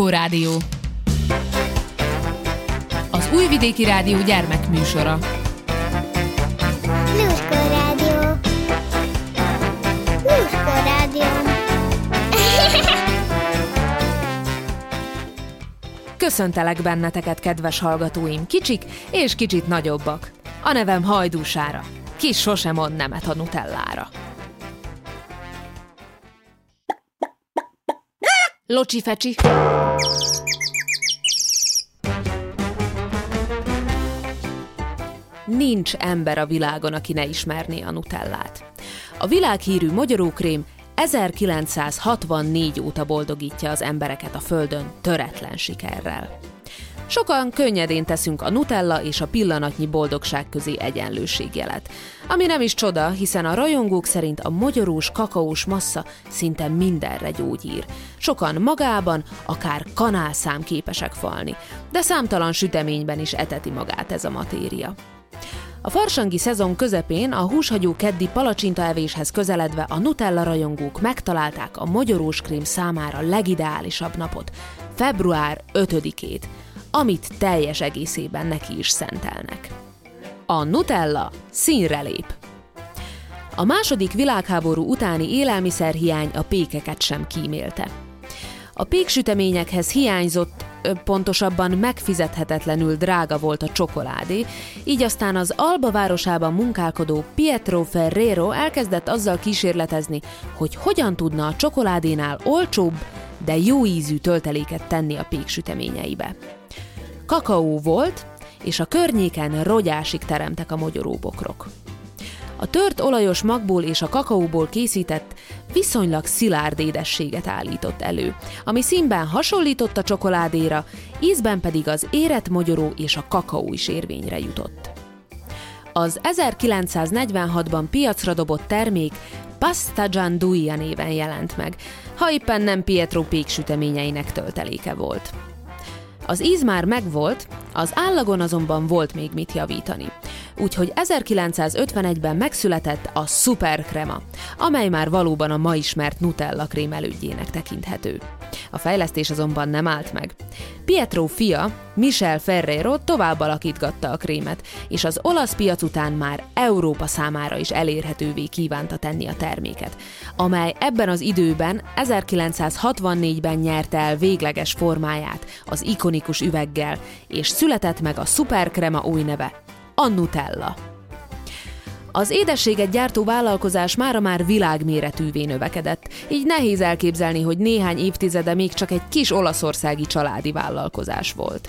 Lluskó Rádió. Az Újvidéki Rádió gyermekműsora. Lluskó Rádió. Lluskó Rádió. Köszöntelek benneteket, kedves hallgatóim, kicsik és kicsit nagyobbak. A nevem Hajdúsára. Ki sosem mond nemet a nutellára. Locsi fecsi. Nincs ember a világon, aki ne ismerné a nutellát. A világhírű magyarókrém 1964 óta boldogítja az embereket a Földön töretlen sikerrel. Sokan könnyedén teszünk a nutella és a pillanatnyi boldogság közé egyenlőségjelet. Ami nem is csoda, hiszen a rajongók szerint a magyarós kakaós massza szinte mindenre gyógyír. Sokan magában, akár kanálszám képesek falni, de számtalan süteményben is eteti magát ez a matéria. A farsangi szezon közepén a húshagyó keddi palacsintaevéshez közeledve a Nutella rajongók megtalálták a magyarós krém számára legideálisabb napot, február 5-ét, amit teljes egészében neki is szentelnek. A Nutella színre lép. A második világháború utáni élelmiszerhiány a pékeket sem kímélte. A péksüteményekhez hiányzott, pontosabban megfizethetetlenül drága volt a csokoládé, így aztán az Alba városában munkálkodó Pietro Ferrero elkezdett azzal kísérletezni, hogy hogyan tudna a csokoládénál olcsóbb, de jó ízű tölteléket tenni a péksüteményeibe. Kakaó volt, és a környéken rogyásig teremtek a mogyoróbokrok. A tört olajos magból és a kakaóból készített viszonylag szilárd édességet állított elő, ami színben hasonlított a csokoládéra, ízben pedig az érett mogyoró és a kakaó is érvényre jutott. Az 1946-ban piacra dobott termék Pasta Gianduia néven jelent meg, ha éppen nem Pietro péksüteményeinek tölteléke volt. Az íz már megvolt, az állagon azonban volt még mit javítani. Úgyhogy 1951-ben megszületett a Super Crema, amely már valóban a ma ismert Nutella krém elődjének tekinthető. A fejlesztés azonban nem állt meg. Pietro fia, Michel Ferrero tovább alakítgatta a krémet, és az olasz piac után már Európa számára is elérhetővé kívánta tenni a terméket, amely ebben az időben 1964-ben nyerte el végleges formáját az ikonikus üveggel, és született meg a Superkrema új neve, a Nutella. Az édességet gyártó vállalkozás mára már világméretűvé növekedett, így nehéz elképzelni, hogy néhány évtizede még csak egy kis olaszországi családi vállalkozás volt.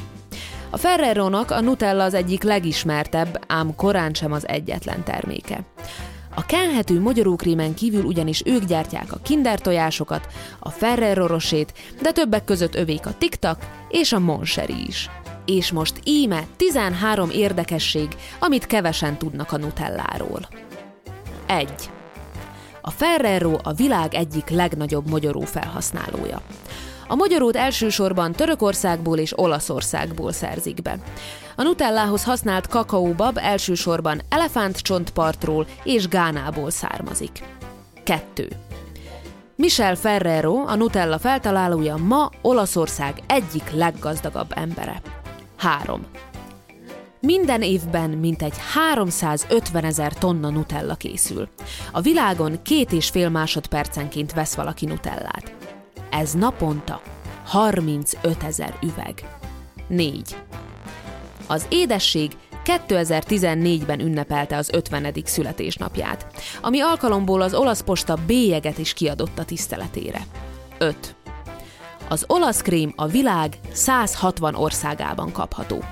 A Ferrero-nak a Nutella az egyik legismertebb, ám korán sem az egyetlen terméke. A kenhető magyarókrémen kívül ugyanis ők gyártják a kinder tojásokat, a Ferrero Rosét, de többek között övék a TikTok és a Moncherie is. És most íme 13 érdekesség, amit kevesen tudnak a Nutelláról. 1. A Ferrero a világ egyik legnagyobb mogyoró felhasználója. A mogyorót elsősorban Törökországból és Olaszországból szerzik be. A Nutellához használt kakaóbab elsősorban elefántcsontpartról és Gánából származik. 2. Michel Ferrero, a Nutella feltalálója ma Olaszország egyik leggazdagabb embere. 3. Minden évben mintegy 350 ezer tonna Nutella készül. A világon két és fél másodpercenként vesz valaki Nutellát. Ez naponta 35 ezer üveg. 4. Az édesség 2014-ben ünnepelte az 50. születésnapját, ami alkalomból az olasz posta bélyeget is kiadott a tiszteletére. 5. Az olasz krém a világ 160 országában kapható.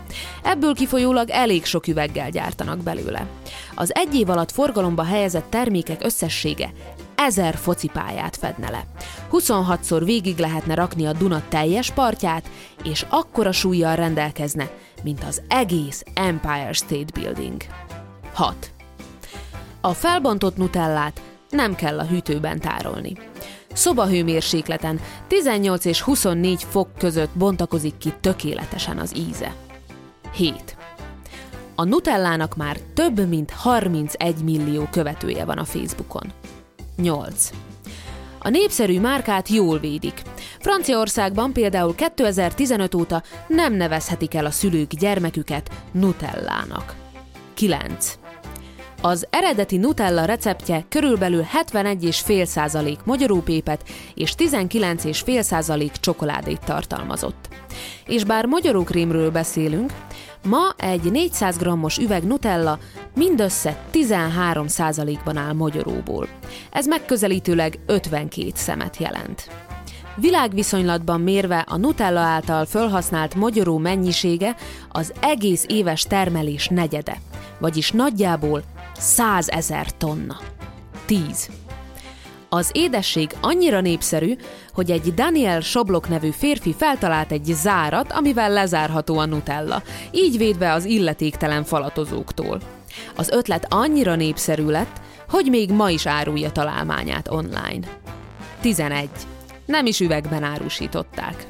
Ebből kifolyólag elég sok üveggel gyártanak belőle. Az egy év alatt forgalomba helyezett termékek összessége ezer focipályát fedne le. 26-szor végig lehetne rakni a Duna teljes partját, és akkora súlyjal rendelkezne, mint az egész Empire State Building. 6. A felbontott nutellát nem kell a hűtőben tárolni. Szobahőmérsékleten 18 és 24 fok között bontakozik ki tökéletesen az íze. 7. A Nutellának már több mint 31 millió követője van a Facebookon. 8. A népszerű márkát jól védik. Franciaországban például 2015 óta nem nevezhetik el a szülők gyermeküket Nutellának. 9. Az eredeti Nutella receptje körülbelül 71,5% magyarópépet és 19,5% csokoládét tartalmazott. És bár magyarókrémről beszélünk, ma egy 400 g-os üveg Nutella mindössze 13%-ban áll magyaróból. Ez megközelítőleg 52 szemet jelent. Világviszonylatban mérve a Nutella által felhasznált magyaró mennyisége az egész éves termelés negyede, vagyis nagyjából 100 ezer tonna. 10. Az édesség annyira népszerű, hogy egy Daniel Soblok nevű férfi feltalált egy zárat, amivel lezárható a Nutella, így védve az illetéktelen falatozóktól. Az ötlet annyira népszerű lett, hogy még ma is árulja találmányát online. 11. Nem is üvegben árusították.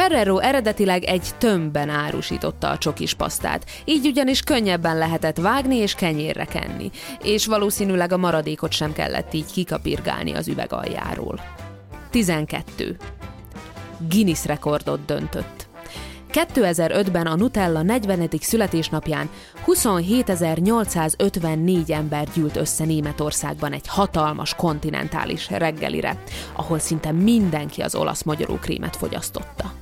Ferrero eredetileg egy tömbben árusította a csokis pasztát, így ugyanis könnyebben lehetett vágni és kenyérre kenni, és valószínűleg a maradékot sem kellett így kikapirgálni az üveg aljáról. 12. Guinness rekordot döntött. 2005-ben a Nutella 40. születésnapján 27.854 ember gyűlt össze Németországban egy hatalmas kontinentális reggelire, ahol szinte mindenki az olasz magyaró krémet fogyasztotta.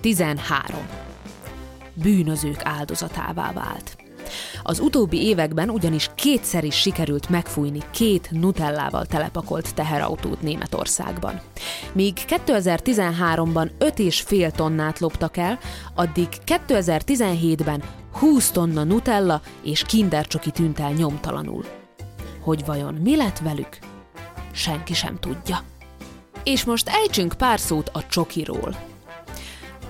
13. Bűnözők áldozatává vált. Az utóbbi években ugyanis kétszer is sikerült megfújni két nutellával telepakolt teherautót Németországban. Míg 2013-ban 5,5 tonnát loptak el, addig 2017-ben 20 tonna nutella és kindercsoki tűnt el nyomtalanul. Hogy vajon mi lett velük? Senki sem tudja. És most ejtsünk pár szót a csokiról.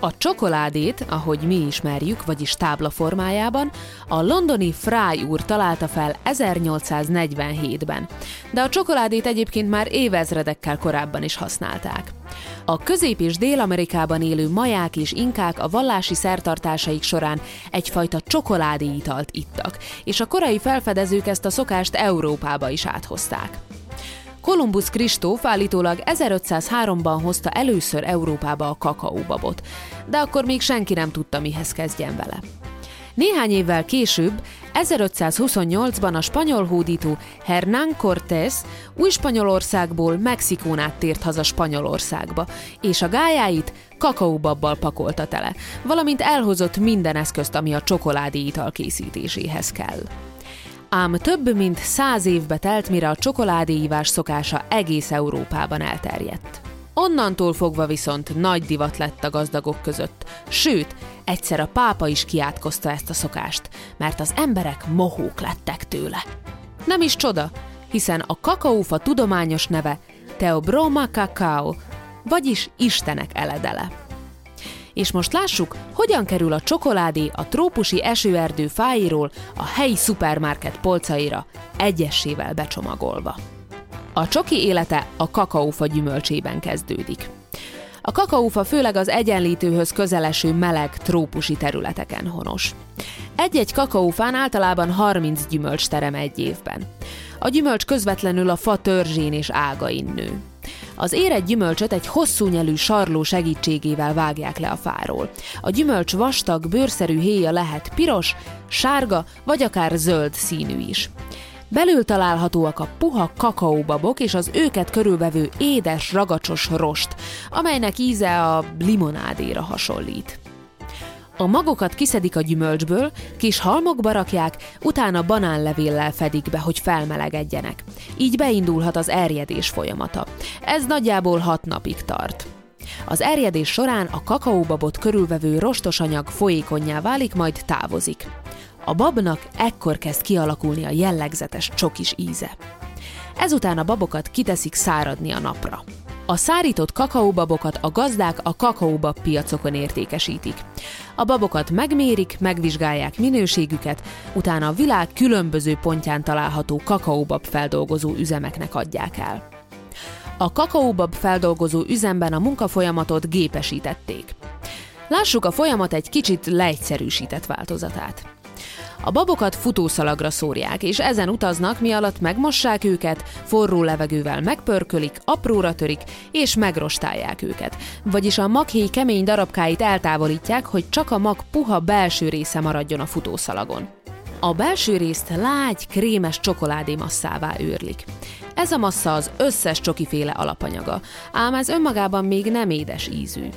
A csokoládét, ahogy mi ismerjük, vagyis tábla formájában, a londoni Fry úr találta fel 1847-ben, de a csokoládét egyébként már évezredekkel korábban is használták. A közép- és dél-amerikában élő maják és inkák a vallási szertartásaik során egyfajta csokoládéitalt ittak, és a korai felfedezők ezt a szokást Európába is áthozták. Kolumbusz Kristóf állítólag 1503-ban hozta először Európába a kakaóbabot, de akkor még senki nem tudta, mihez kezdjen vele. Néhány évvel később, 1528-ban a spanyol hódító Hernán Cortés új Spanyolországból Mexikón át tért haza Spanyolországba, és a gályáit kakaóbabbal pakolta tele, valamint elhozott minden eszközt, ami a csokoládé ital készítéséhez kell ám több mint száz évbe telt, mire a csokoládéívás szokása egész Európában elterjedt. Onnantól fogva viszont nagy divat lett a gazdagok között, sőt, egyszer a pápa is kiátkozta ezt a szokást, mert az emberek mohók lettek tőle. Nem is csoda, hiszen a kakaófa tudományos neve Teobroma cacao, vagyis Istenek eledele. És most lássuk, hogyan kerül a csokoládé a trópusi esőerdő fáiról a helyi szupermarket polcaira, egyessével becsomagolva. A csoki élete a kakaófa gyümölcsében kezdődik. A kakaófa főleg az egyenlítőhöz közeleső meleg trópusi területeken honos. Egy-egy kakaófán általában 30 gyümölcs terem egy évben. A gyümölcs közvetlenül a fa törzsén és ágain nő. Az érett gyümölcsöt egy hosszú nyelű sarló segítségével vágják le a fáról. A gyümölcs vastag, bőrszerű héja lehet piros, sárga vagy akár zöld színű is. Belül találhatóak a puha kakaóbabok és az őket körülvevő édes, ragacsos rost, amelynek íze a limonádéra hasonlít. A magokat kiszedik a gyümölcsből, kis halmokba rakják, utána banánlevéllel fedik be, hogy felmelegedjenek. Így beindulhat az erjedés folyamata. Ez nagyjából hat napig tart. Az erjedés során a kakaóbabot körülvevő rostos anyag folyékonyá válik, majd távozik. A babnak ekkor kezd kialakulni a jellegzetes csokis íze. Ezután a babokat kiteszik száradni a napra. A szárított kakaóbabokat a gazdák a kakaóbab piacokon értékesítik. A babokat megmérik, megvizsgálják minőségüket, utána a világ különböző pontján található kakaóbab feldolgozó üzemeknek adják el. A kakaóbab feldolgozó üzemben a munkafolyamatot gépesítették. Lássuk a folyamat egy kicsit leegyszerűsített változatát. A babokat futószalagra szórják, és ezen utaznak, mi alatt megmossák őket, forró levegővel megpörkölik, apróra törik, és megrostálják őket. Vagyis a maghéj kemény darabkáit eltávolítják, hogy csak a mag puha belső része maradjon a futószalagon. A belső részt lágy, krémes csokoládé masszává őrlik. Ez a massza az összes csokiféle alapanyaga, ám ez önmagában még nem édes ízű.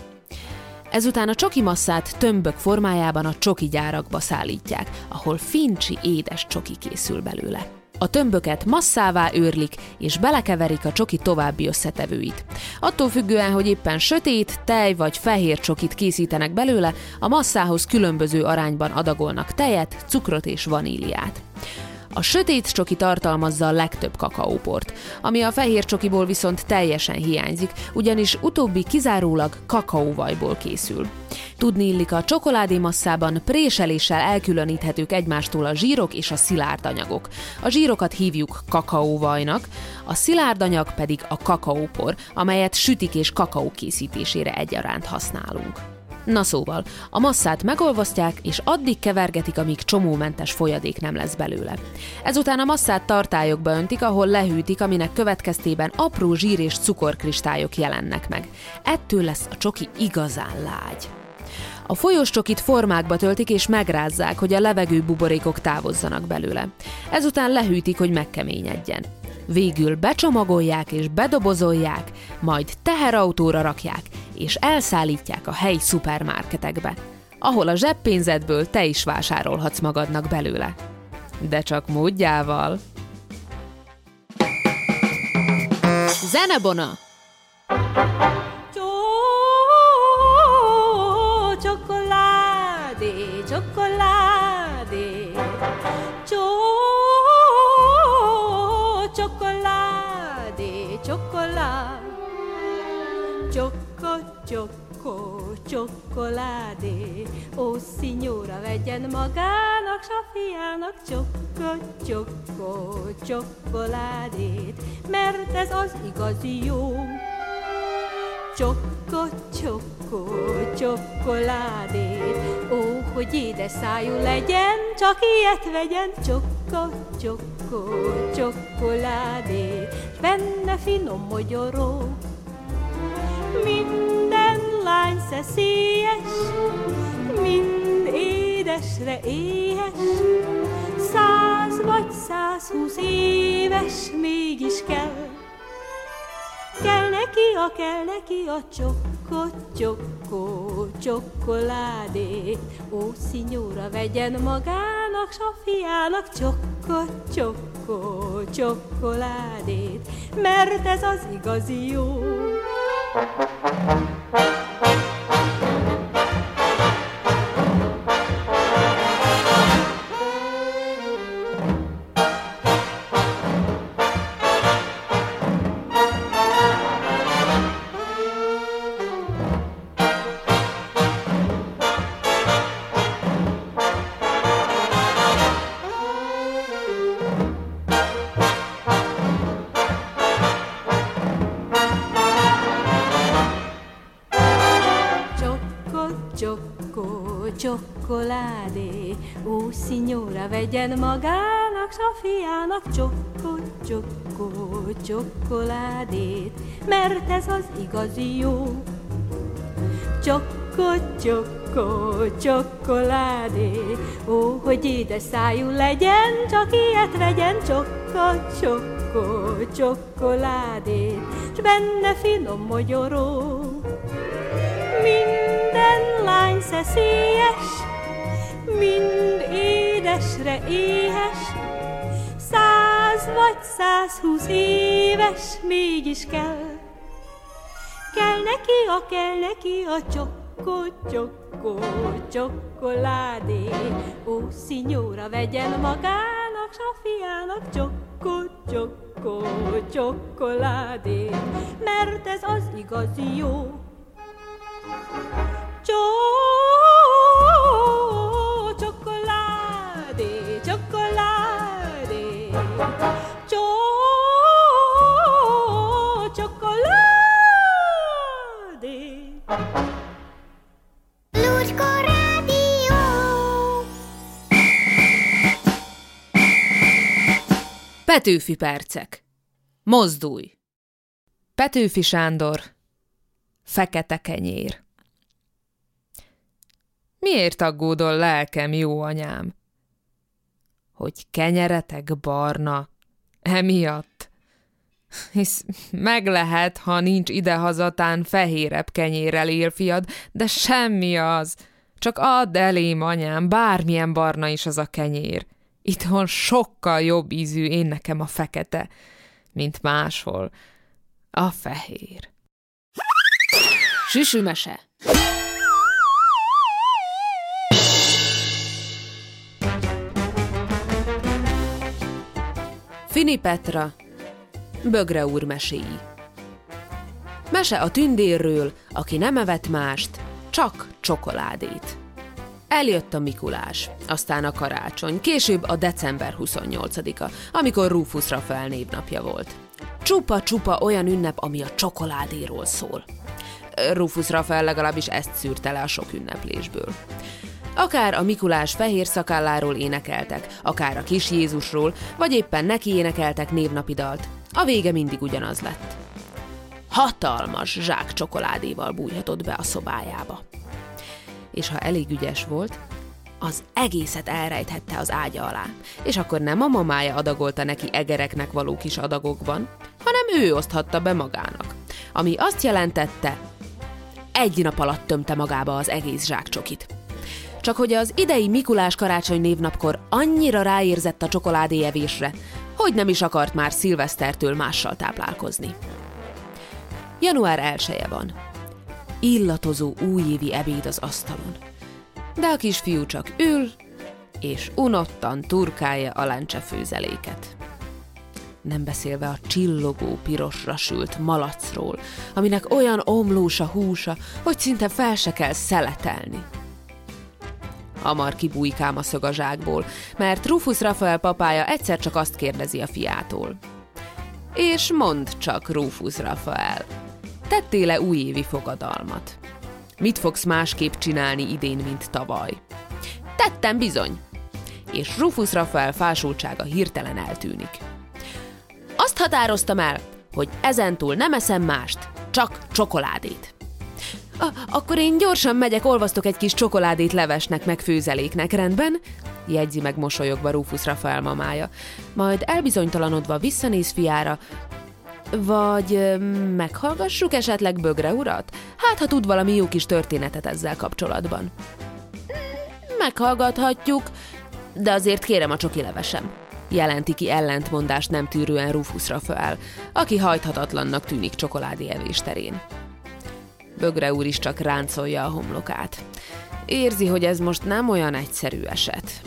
Ezután a csoki masszát tömbök formájában a csoki gyárakba szállítják, ahol fincsi édes csoki készül belőle. A tömböket masszává őrlik, és belekeverik a csoki további összetevőit. Attól függően, hogy éppen sötét, tej vagy fehér csokit készítenek belőle, a masszához különböző arányban adagolnak tejet, cukrot és vaníliát. A sötét csoki tartalmazza a legtöbb kakaóport, ami a fehér csokiból viszont teljesen hiányzik, ugyanis utóbbi kizárólag kakaóvajból készül. Tudni illik a csokoládé masszában préseléssel elkülöníthetők egymástól a zsírok és a szilárd anyagok. A zsírokat hívjuk kakaóvajnak, a szilárd anyag pedig a kakaópor, amelyet sütik és kakaó készítésére egyaránt használunk. Na szóval, a masszát megolvasztják, és addig kevergetik, amíg csomómentes folyadék nem lesz belőle. Ezután a masszát tartályokba öntik, ahol lehűtik, aminek következtében apró zsír és cukorkristályok jelennek meg. Ettől lesz a csoki igazán lágy. A folyós csokit formákba töltik és megrázzák, hogy a levegő buborékok távozzanak belőle. Ezután lehűtik, hogy megkeményedjen. Végül becsomagolják és bedobozolják, majd teherautóra rakják, és elszállítják a helyi szupermarketekbe, ahol a zseppénzedből te is vásárolhatsz magadnak belőle. De csak módjával. Zenebona! Ciocco, cioccoládé. Ó, szinyóra vegyen magának, s a fiának csokkot, csokkó, csokoládét, mert ez az igazi jó. Csokko, csokko, csokoládét, ó, hogy édes szájú legyen, csak ilyet vegyen, csokko, csokko, csokoládét, benne finom mogyoró. Minden lány szeszélyes, mind édesre éhes, száz vagy százhúsz éves mégis kell. Kell neki a, kell neki a csokko, csokko, csokoládé. Ó, szinyóra vegyen magának, s a fiának csokko, csokko, csokoládét, mert ez az igazi jó. Csokko, vegyen magának, s a fiának csokko, csokko, csokoládét, mert ez az igazi jó. Csokko, csokko, csokoládé, ó, hogy édes szájú legyen, csak ilyet vegyen, csokko, csokko, csokoládét, s benne finom mogyoró. Minden lány szeszélyes, mind édesre éhes, száz vagy százhúsz éves mégis kell. Kell neki a, kell neki a csokko, csokko, csokoládé. Ó, szinyóra vegyen magának, s a fiának csokko, csokko, csokoládé. Mert ez az igazi jó. Ciò, Petőfi percek. Mozdulj. Petőfi Sándor. Fekete kenyér. Miért aggódol lelkem, jó anyám? Hogy kenyeretek barna, emiatt Hisz meg lehet, ha nincs idehazatán fehérebb kenyérrel él fiad, de semmi az. Csak add elém, anyám, bármilyen barna is az a kenyér. Itthon sokkal jobb ízű én nekem a fekete, mint máshol. A fehér. Süsümese. Fini Petra, Bögre úr meséi. Mese a tündérről, aki nem evett mást, csak csokoládét. Eljött a Mikulás, aztán a karácsony, később a december 28-a, amikor Rufus Rafael névnapja volt. Csupa-csupa olyan ünnep, ami a csokoládéról szól. Rufus Rafael legalábbis ezt szűrte le a sok ünneplésből. Akár a Mikulás fehér szakálláról énekeltek, akár a kis Jézusról, vagy éppen neki énekeltek névnapi dalt. A vége mindig ugyanaz lett. Hatalmas zsák csokoládéval bújhatott be a szobájába. És ha elég ügyes volt, az egészet elrejthette az ágya alá, és akkor nem a mamája adagolta neki egereknek való kis adagokban, hanem ő oszthatta be magának. Ami azt jelentette, egy nap alatt tömte magába az egész zsákcsokit. Csak hogy az idei Mikulás karácsony névnapkor annyira ráérzett a csokoládé evésre, hogy nem is akart már szilvesztertől mással táplálkozni. Január 1 van. Illatozó újévi ebéd az asztalon. De a kisfiú csak ül, és unottan turkálja a lencse főzeléket. Nem beszélve a csillogó pirosra sült malacról, aminek olyan omlós a húsa, hogy szinte fel se kell szeletelni. Hamar kibújkám a szög mert Rufus Rafael papája egyszer csak azt kérdezi a fiától. És mond csak, Rufus Rafael, tettél-e újévi fogadalmat? Mit fogsz másképp csinálni idén, mint tavaly? Tettem bizony! És Rufus Rafael fásultsága hirtelen eltűnik. Azt határoztam el, hogy ezentúl nem eszem mást, csak csokoládét. Akkor én gyorsan megyek, olvasztok egy kis csokoládét levesnek meg főzeléknek, rendben? Jegyzi meg mosolyogva Rufus Rafael mamája. Majd elbizonytalanodva visszanéz fiára, vagy meghallgassuk esetleg Bögre urat? Hát, ha tud valami jó kis történetet ezzel kapcsolatban. Meghallgathatjuk, de azért kérem a csoki levesem. Jelenti ki ellentmondást nem tűrően Rufus Rafael, aki hajthatatlannak tűnik csokoládé evés terén. Bögre úr is csak ráncolja a homlokát. Érzi, hogy ez most nem olyan egyszerű eset.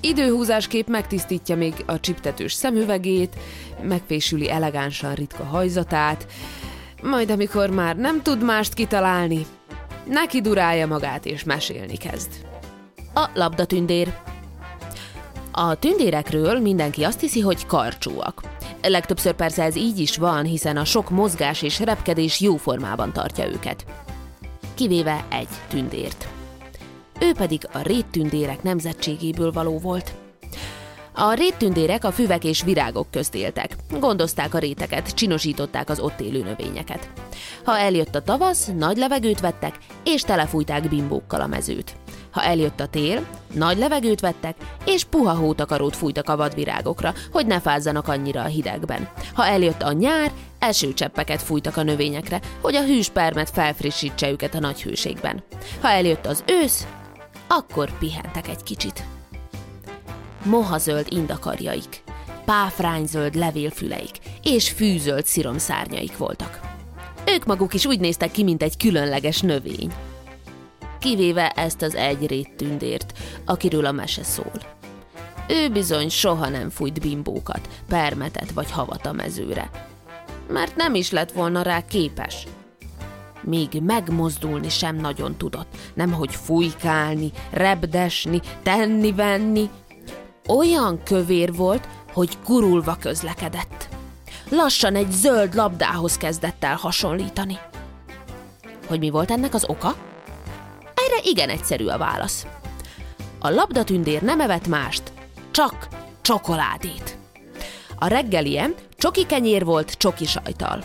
Időhúzásképp megtisztítja még a csiptetős szemüvegét, megfésüli elegánsan ritka hajzatát, majd amikor már nem tud mást kitalálni, neki durálja magát és mesélni kezd. A labdatündér. A tündérekről mindenki azt hiszi, hogy karcsúak. Legtöbbször persze ez így is van, hiszen a sok mozgás és repkedés jó formában tartja őket. Kivéve egy tündért. Ő pedig a réttündérek nemzetségéből való volt. A réttündérek a füvek és virágok közt éltek. Gondozták a réteket, csinosították az ott élő növényeket. Ha eljött a tavasz, nagy levegőt vettek, és telefújták bimbókkal a mezőt. Ha eljött a tél, nagy levegőt vettek, és puha hótakarót fújtak a vadvirágokra, hogy ne fázzanak annyira a hidegben. Ha eljött a nyár, esőcseppeket fújtak a növényekre, hogy a hűs permet felfrissítse őket a nagy hőségben. Ha eljött az ősz, akkor pihentek egy kicsit. Mohazöld indakarjaik, páfrányzöld levélfüleik és fűzöld sziromszárnyaik voltak. Ők maguk is úgy néztek ki, mint egy különleges növény kivéve ezt az egy tündért, akiről a mese szól. Ő bizony soha nem fújt bimbókat, permetet vagy havat a mezőre. Mert nem is lett volna rá képes. Még megmozdulni sem nagyon tudott, nemhogy fújkálni, rebdesni, tenni-venni. Olyan kövér volt, hogy gurulva közlekedett. Lassan egy zöld labdához kezdett el hasonlítani. Hogy mi volt ennek az oka? Igen egyszerű a válasz. A labdatündér nem evett mást, csak csokoládét. A reggelie csoki kenyér volt csoki sajtal.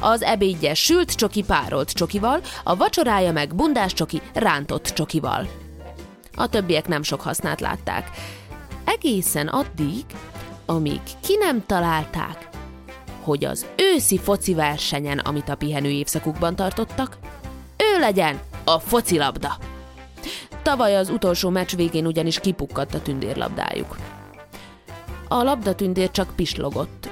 Az ebédje sült csoki párolt csokival, a vacsorája meg bundás csoki rántott csokival. A többiek nem sok hasznát látták. Egészen addig, amíg ki nem találták, hogy az őszi foci versenyen, amit a pihenő évszakukban tartottak, ő legyen a focilabda. Tavaly az utolsó meccs végén ugyanis kipukkadt a tündérlabdájuk. A labdatündér csak pislogott,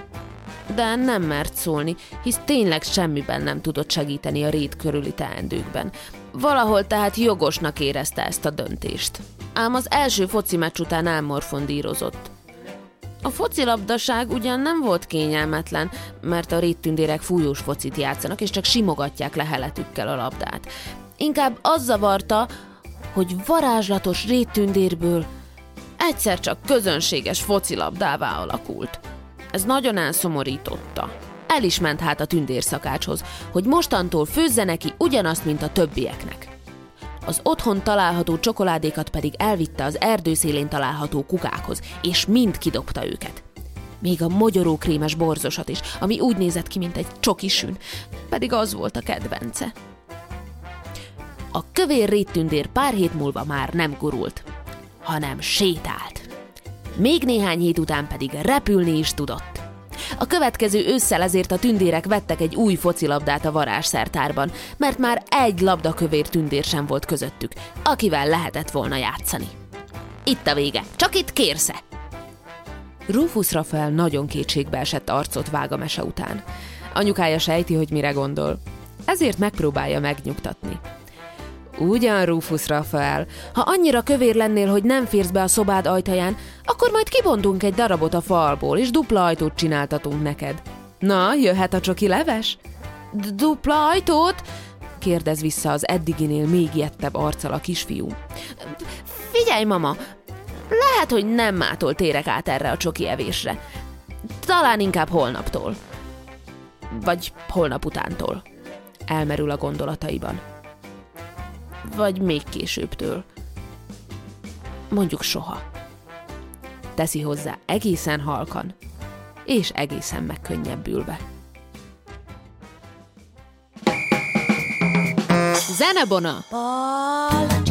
de nem mert szólni, hisz tényleg semmiben nem tudott segíteni a rét körüli teendőkben. Valahol tehát jogosnak érezte ezt a döntést. Ám az első foci meccs után elmorfondírozott. A focilabdaság ugyan nem volt kényelmetlen, mert a réttündérek fújós focit játszanak, és csak simogatják leheletükkel a labdát. Inkább az zavarta, hogy varázslatos réttündérből egyszer csak közönséges focilabdává alakult. Ez nagyon elszomorította. El is ment hát a tündérszakácshoz, hogy mostantól főzze neki ugyanazt, mint a többieknek. Az otthon található csokoládékat pedig elvitte az erdő szélén található kukákhoz, és mind kidobta őket. Még a mogyorókrémes borzosat is, ami úgy nézett ki, mint egy csokisűn, pedig az volt a kedvence. A kövér réttündér pár hét múlva már nem gurult, hanem sétált. Még néhány hét után pedig repülni is tudott. A következő ősszel ezért a tündérek vettek egy új focilabdát a varázsszertárban, mert már egy labdakövér tündér sem volt közöttük, akivel lehetett volna játszani. Itt a vége, csak itt kérsze! Rufus Rafael nagyon kétségbe esett arcot vág a mese után. Anyukája sejti, hogy mire gondol. Ezért megpróbálja megnyugtatni. Ugyan, Rufus Rafael, ha annyira kövér lennél, hogy nem férsz be a szobád ajtaján, akkor majd kibontunk egy darabot a falból, és dupla ajtót csináltatunk neked. Na, jöhet a csoki leves? Dupla ajtót? kérdez vissza az eddiginél még jettebb arccal a kisfiú. Figyelj, mama, lehet, hogy nem mától térek át erre a csoki evésre. Talán inkább holnaptól. Vagy holnap utántól. Elmerül a gondolataiban vagy még későbbtől. Mondjuk soha. Teszi hozzá egészen halkan, és egészen megkönnyebbülve. Zenebona! Palacsinta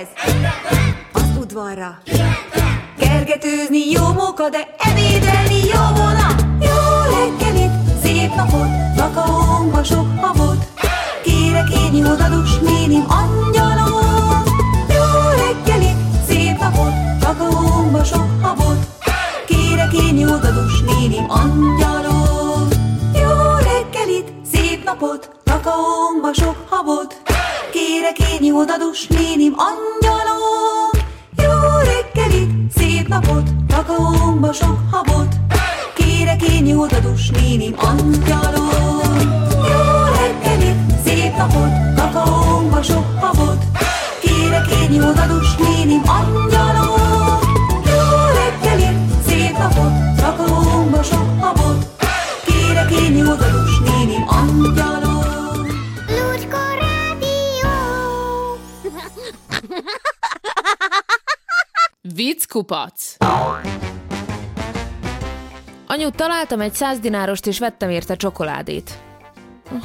ez? Az udvarra. Kergetőzni jó móka, de ebédelni jó volna. Jó reggelit, szép napot, kakaónkba sok habot. Kérek én jó dadus nénim, angyalom. Kérek én jó dadus nénim, angyalom. Jó reggelit, szép napot, kakaónkba sok habot. Kérek én jó dadus nénim, angyalom. Jó reggelit, szép napot, kakaónkba sok habot. Kérek én jó dadus nénim, angyalom. Vicckupac! Anyu, találtam egy száz dinárost, és vettem érte csokoládét.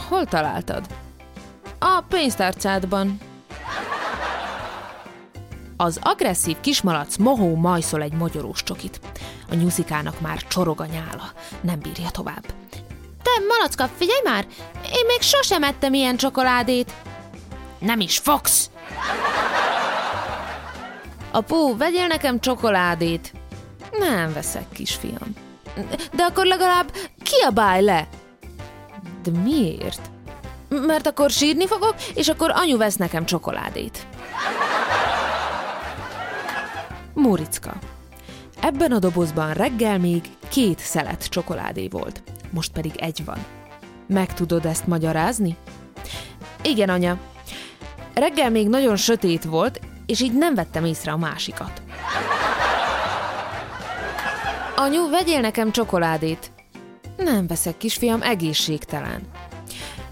Hol találtad? A pénztárcádban. Az agresszív kismalac mohó majszol egy mogyorós csokit. A nyuszikának már csorog a nyála. Nem bírja tovább. Te, malacka, figyelj már! Én még sosem ettem ilyen csokoládét. Nem is fogsz! Apu, vegyél nekem csokoládét. Nem veszek, kisfiam. De akkor legalább kiabálj le. De miért? Mert akkor sírni fogok, és akkor anyu vesz nekem csokoládét. Móricka. Ebben a dobozban reggel még két szelet csokoládé volt, most pedig egy van. Meg tudod ezt magyarázni? Igen, anya. Reggel még nagyon sötét volt, és így nem vettem észre a másikat. Anyu, vegyél nekem csokoládét. Nem veszek, kisfiam, egészségtelen.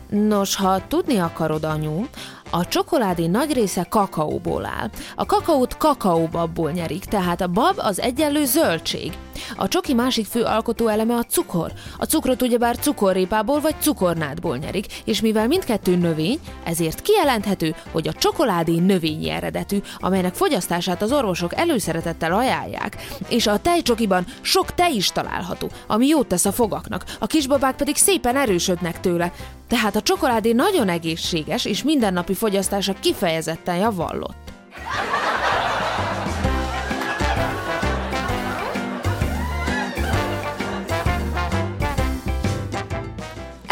Nos, ha tudni akarod, anyu, a csokoládé nagy része kakaóból áll. A kakaót kakaóbabból nyerik, tehát a bab az egyenlő zöldség. A csoki másik fő alkotó eleme a cukor. A cukrot ugyebár cukorrépából vagy cukornádból nyerik, és mivel mindkettő növény, ezért kijelenthető, hogy a csokoládé növényi eredetű, amelynek fogyasztását az orvosok előszeretettel ajánlják. És a tejcsokiban sok tej is található, ami jót tesz a fogaknak, a kisbabák pedig szépen erősödnek tőle. Tehát a csokoládé nagyon egészséges, és mindennapi fogyasztása kifejezetten javallott.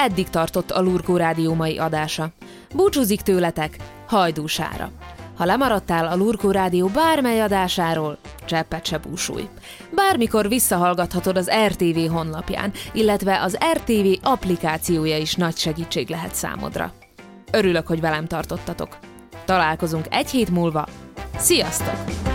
Eddig tartott a Lurkó Rádió mai adása. Búcsúzik tőletek Hajdúsára. Ha lemaradtál a Lurkó Rádió bármely adásáról, cseppet se búsulj. Bármikor visszahallgathatod az RTV honlapján, illetve az RTV applikációja is nagy segítség lehet számodra. Örülök, hogy velem tartottatok. Találkozunk egy hét múlva. Sziasztok!